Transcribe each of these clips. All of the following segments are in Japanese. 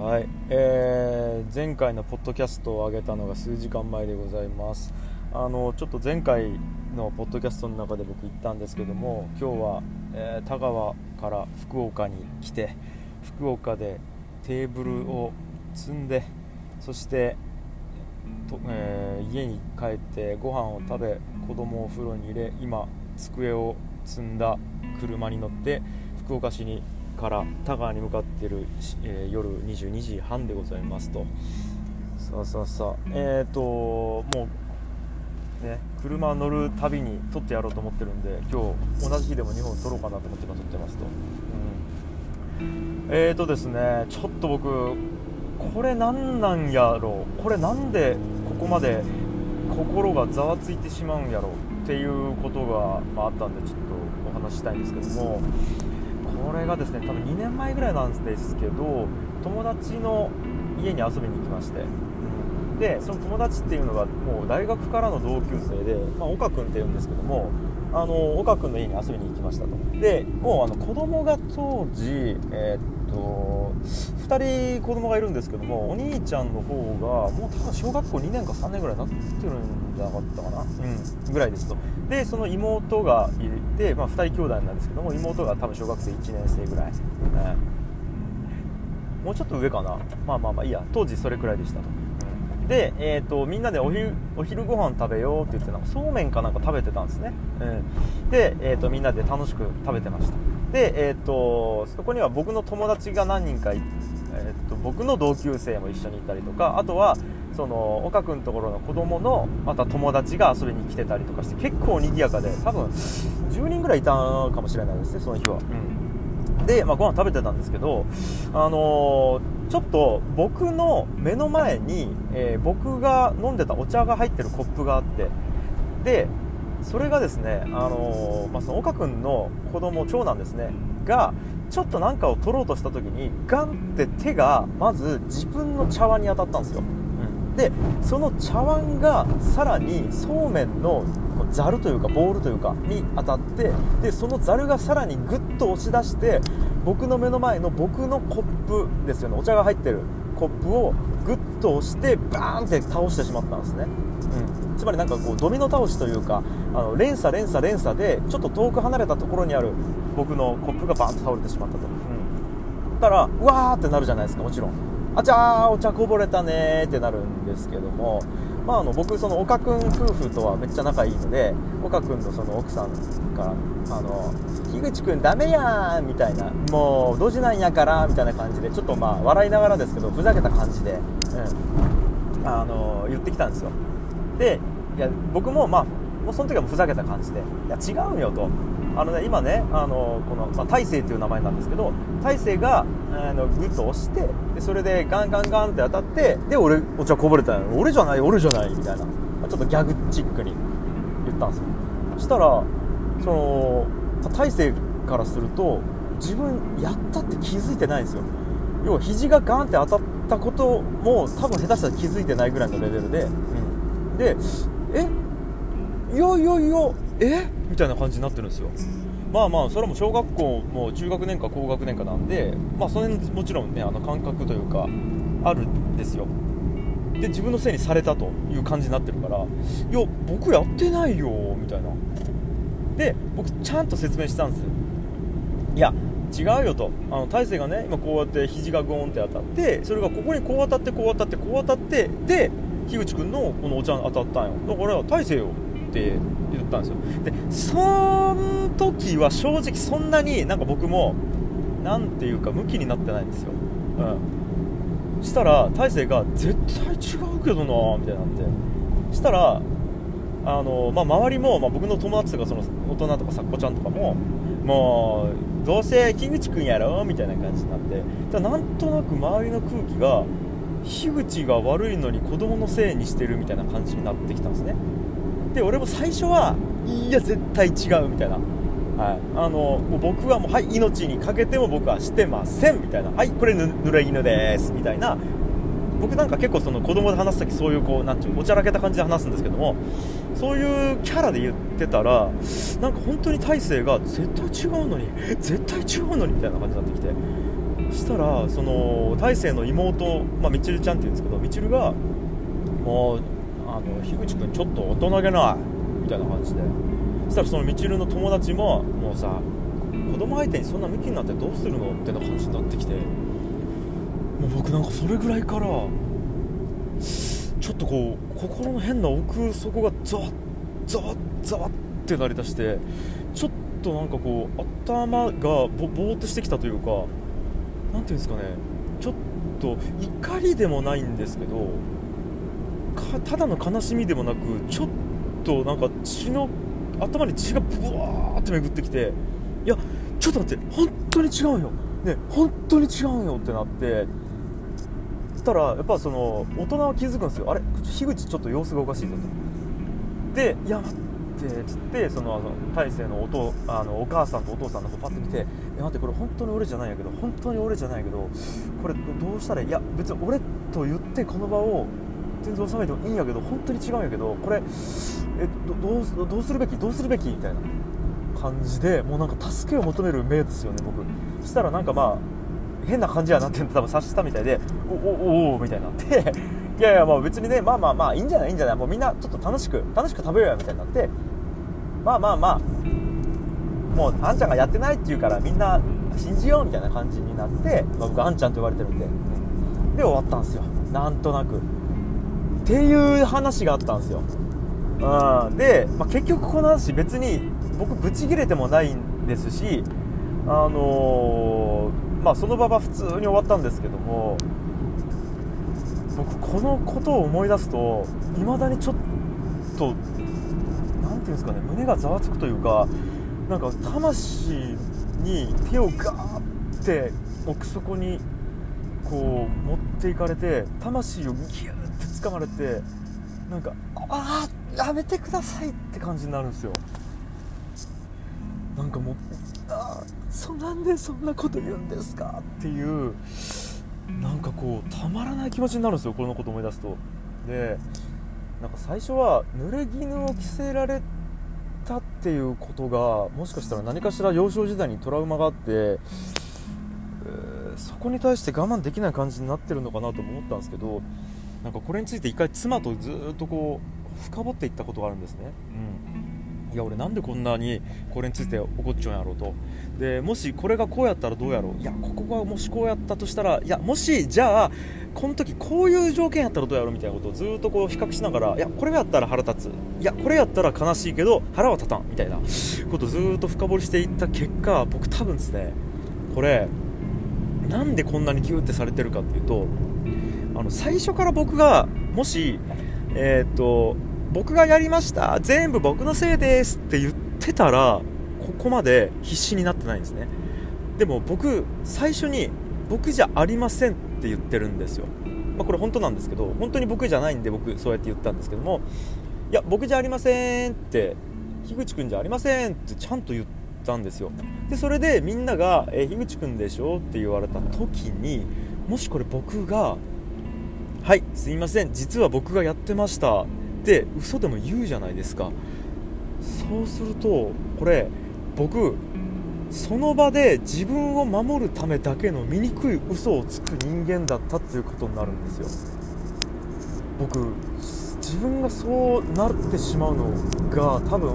はい、えー前回のポッドキャストを上げたのが数時間前でございます。あのちょっと前回のポッドキャストの中で僕言ったんですけども今日は、えー田川から福岡に来て福岡でテーブルを積んでそしてと、えー家に帰ってご飯を食べ子供をお風呂に入れ今机を積んだ車に乗って福岡市にから田川に向かっている、えー夜22時半でございますと。さあさあさあえっ、ともうね車乗るたびに撮ってやろうと思ってるんで今日同じ日でも2本撮ろうかなと思って今撮ってますと、うん、えーとですねちょっと僕これなんなんやろう？これなんでここまで心がざわついてしまうんやろう？っていうことが、まあ、あったんでちょっとお話したいんですけども。これがですね多分2年前ぐらいなんですけど友達の家に遊びに行きまして、うん。でその友達っていうのがもう大学からの同級生で、まあ、岡君っていうんですけどもあの岡君の家に遊びに行きましたと。でもうあの子供が当時えーっと2人子供がいるんですけどもお兄ちゃんの方がもう多分小学校2年か3年ぐらいになってるんじゃなかったかな、うん、ぐらいですと。でその妹がいて、まあ、2人兄弟なんですけども妹が多分小学生1年生ぐらい、うん。もうちょっと上かな。まあまあまあいいや。当時それくらいでしたと。で、えー、とみんなでお昼お昼ご飯食べようって言ってなんかそうめんかなんか食べてたんですね、うん、で、えー、とみんなで楽しく食べてました。で、えー、とそこには僕の友達が何人かい、えー、と僕の同級生も一緒にいたりとかあとはその岡君のところの子供のまた友達が遊びに来てたりとかして結構賑やかで多分10人ぐらいいたかもしれないですねその日は、うん、で、まあ、ご飯食べてたんですけどあのーちょっと僕の目の前に、えー僕が飲んでたお茶が入ってるコップがあってでそれがですね、あのーまあ、その岡君の子供長男ですねがちょっと何かを取ろうとした時にガンって手がまず自分の茶碗に当たったんですよ、でその茶碗がさらにそうめんのざるというかボールというかに当たってでそのざるがさらにグッと押し出して僕の目の前の僕のコップですよね。お茶が入ってるコップをグッと押してバーンって倒してしまったんですね、うん、つまりなんかこうドミノ倒しというかあの連鎖連鎖連鎖でちょっと遠く離れたところにある僕のコップがバーンと倒れてしまったと、うん、だからうわーってなるじゃないですかもちろん。あちゃーお茶こぼれたねーってなるんですけども、まあ、あの僕その岡君夫婦とはめっちゃ仲いいので岡君のその奥さんから「あの樋口君ダメやん」みたいな「もうドジなんやから」みたいな感じでちょっとまあ笑いながらですけどふざけた感じで、うん、あの言ってきたんですよ。でいや僕もまあもうその時はもうふざけた感じで「いや違うよ」と。あのね、今ね、あのこの、まあ、大勢という名前なんですけど、大勢が、あの、グッと押して、で、それでガンガンガンって当たって、で、俺、お茶こぼれたよ。俺じゃない、俺じゃない、みたいな。まあちょっとギャグチックに言ったんですよ。そしたら、その、大勢からすると、自分やったって気づいてないんですよ。要は肘がガンって当たったことも多分下手したら気づいてないぐらいのレベルで、うん、でえ？いやいやいやえ？みたいな感じになってるんですよ。まあまあそれも小学校も中学年か高学年かなんでまあその辺もちろんねあの感覚というかあるんですよ。で自分のせいにされたという感じになってるからいや僕やってないよみたいな。で僕ちゃんと説明したんですよ。いや違うよと。あの大勢がね今こうやって肘がゴーンって当たってそれがここにこう当たってこう当たってこう当たってで樋口君のこのお茶当たったんよ。だから大勢よ。って言ったんですよ。でその時は正直そんなになんか僕もなんていうか向きになってないんですよ。うん。したら大勢が絶対違うけどなみたいになって。したらあの、まあ、周りも、まあ、僕の友達とかその大人とかさっこちゃんとかももうどうせ樋口君やろみたいな感じになって。だからなんとなく周りの空気が樋口が悪いのに子供のせいにしてるみたいな感じになってきたんですね。で俺も最初はいや絶対違うみたいな、はい、あのもう僕はもう、はい、命にかけても僕はしてませんみたいな。はいこれぬ濡れ犬ですみたいな。僕なんか結構その子供で話す時そういうこうなんていうおちゃらけた感じで話すんですけどもそういうキャラで言ってたらなんか本当に大勢が絶対違うのに絶対違うのにみたいな感じになってきて。したらその大勢の妹、まあ、みちるちゃんっていうんですけどみちるがもうあの樋口君ちょっと大人げないみたいな感じで。そしたらそのみちるの友達ももうさ子供相手にそんなムキになってどうするのってな感じになってきて。もう僕なんかそれぐらいからちょっとこう心の変な奥底がザワッザワッザワッってなりだしてちょっとなんかこう頭がぼぼーっとしてきたというか何ていうんですかね。ちょっと怒りでもないんですけどただの悲しみでもなくちょっとなんか血の頭に血がブワーって巡ってきていやちょっと待って本当に違うよ。ね本当に違うよってなって。そしたらやっぱその大人は気づくんですよ。あれ？樋口ちょっと様子がおかしいぞと。でいや待ってっつってそのあの大勢のおあのお母さんとお父さんの方パッて見て「待ってこれ本当に俺じゃないんやけど本当に俺じゃないけどこれどうしたらい？いや別に俺と言ってこの場を全然収めてもいいんやけど本当に違うんやけどこれえどうどうするべき？どうするべき？みたいな感じでもうなんか助けを求める目ですよね僕。そしたらなんかまあ変な感じやなって多分察したみたいでおおおおみたいになって。いやいやもう別にねまあまあまあいいんじゃない？いいんじゃな。いもうみんなちょっと楽しく楽しく食べようよみたいになって。まあまあまあもうあんちゃんがやってないって言うからみんな信じようみたいな感じになって、まあ、僕あんちゃんと言われてるんで。で終わったんですよ。なんとなく。っていう話があったんですよ。うん。で、まあ、結局この話別に僕ブチギレてもないんですしあのー、まあその場は普通に終わったんですけども僕このことを思い出すと未だにちょっと何ていうんですかね胸がざわつくというかなんか魂に手をガーって奥底にこう持っていかれて魂をギュー掴まれてなんかああやめてくださいって感じになるんですよ。なんかもうあそなんでそんなこと言うんですかっていうなんかこうたまらない気持ちになるんですよこのこと思い出すと。でなんか最初は濡れ衣を着せられたっていうことがもしかしたら何かしら幼少時代にトラウマがあって、えー、そこに対して我慢できない感じになってるのかなと思ったんですけどなんかこれについて一回妻とずっとこう深掘っていったことがあるんですね、うん。いや俺なんでこんなにこれについて怒っちゃうんやろうと。でもしこれがこうやったらどうやろう。いやここがもしこうやったとしたらいやもしじゃあこの時こういう条件やったらどうやろうみたいなことをずっとこう比較しながらいやこれやったら腹立つ。いやこれやったら悲しいけど腹は立たん。みたいな。ことをずっと深掘りしていった結果僕多分ですねこれなんでこんなにギューってされてるかっていうとあの最初から僕がもしえー、っと僕がやりました全部僕のせいですって言ってたらここまで必死になってないんですねでも僕最初に僕じゃありませんって言ってるんですよ、まあ、これ本当なんですけど本当に僕じゃないんで僕そうやって言ったんですけどもいや僕じゃありませんって樋口君じゃありませんってちゃんと言ったんですよでそれでみんなが「え樋口君でしょ?」って言われた時にもしこれ僕が「はいすいません。実は僕がやってました」って嘘でも言うじゃないですか。そうするとこれ僕その場で自分を守るためだけの醜い嘘をつく人間だったっていうことになるんですよ。僕自分がそうなってしまうのが多分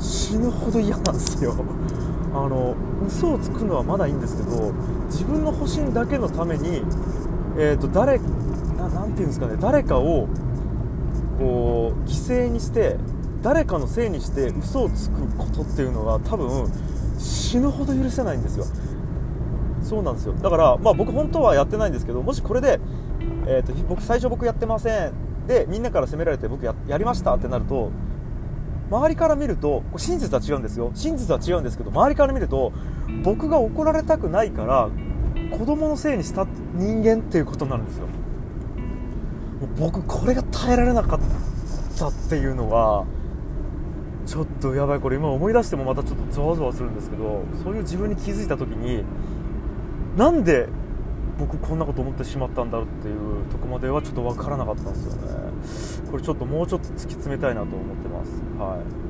死ぬほど嫌なんですよ。あの嘘をつくのはまだいいんですけど自分の保身だけのために、えーと、誰なて言うんですかね誰かをこう犠牲にして誰かのせいにして嘘をつくことっていうのが多分死ぬほど許せないんですよ。そうなんですよ。だからまあ僕本当はやってないんですけどもしこれで、えーと、僕最初僕やってません。でみんなから責められて僕ややりましたってなると周りから見ると真実は違うんですよ。真実は違うんですけど周りから見ると僕が怒られたくないから子供のせいにした人間っていうことになるんですよ。僕これが耐えられなかったっていうのがちょっとやばいこれ今思い出してもまたちょっとゾワゾワするんですけどそういう自分に気づいた時になんで僕こんなこと思ってしまったんだろうっていうとこまではちょっと分からなかったんですよね。これちょっともうちょっと突き詰めたいなと思ってます。はい。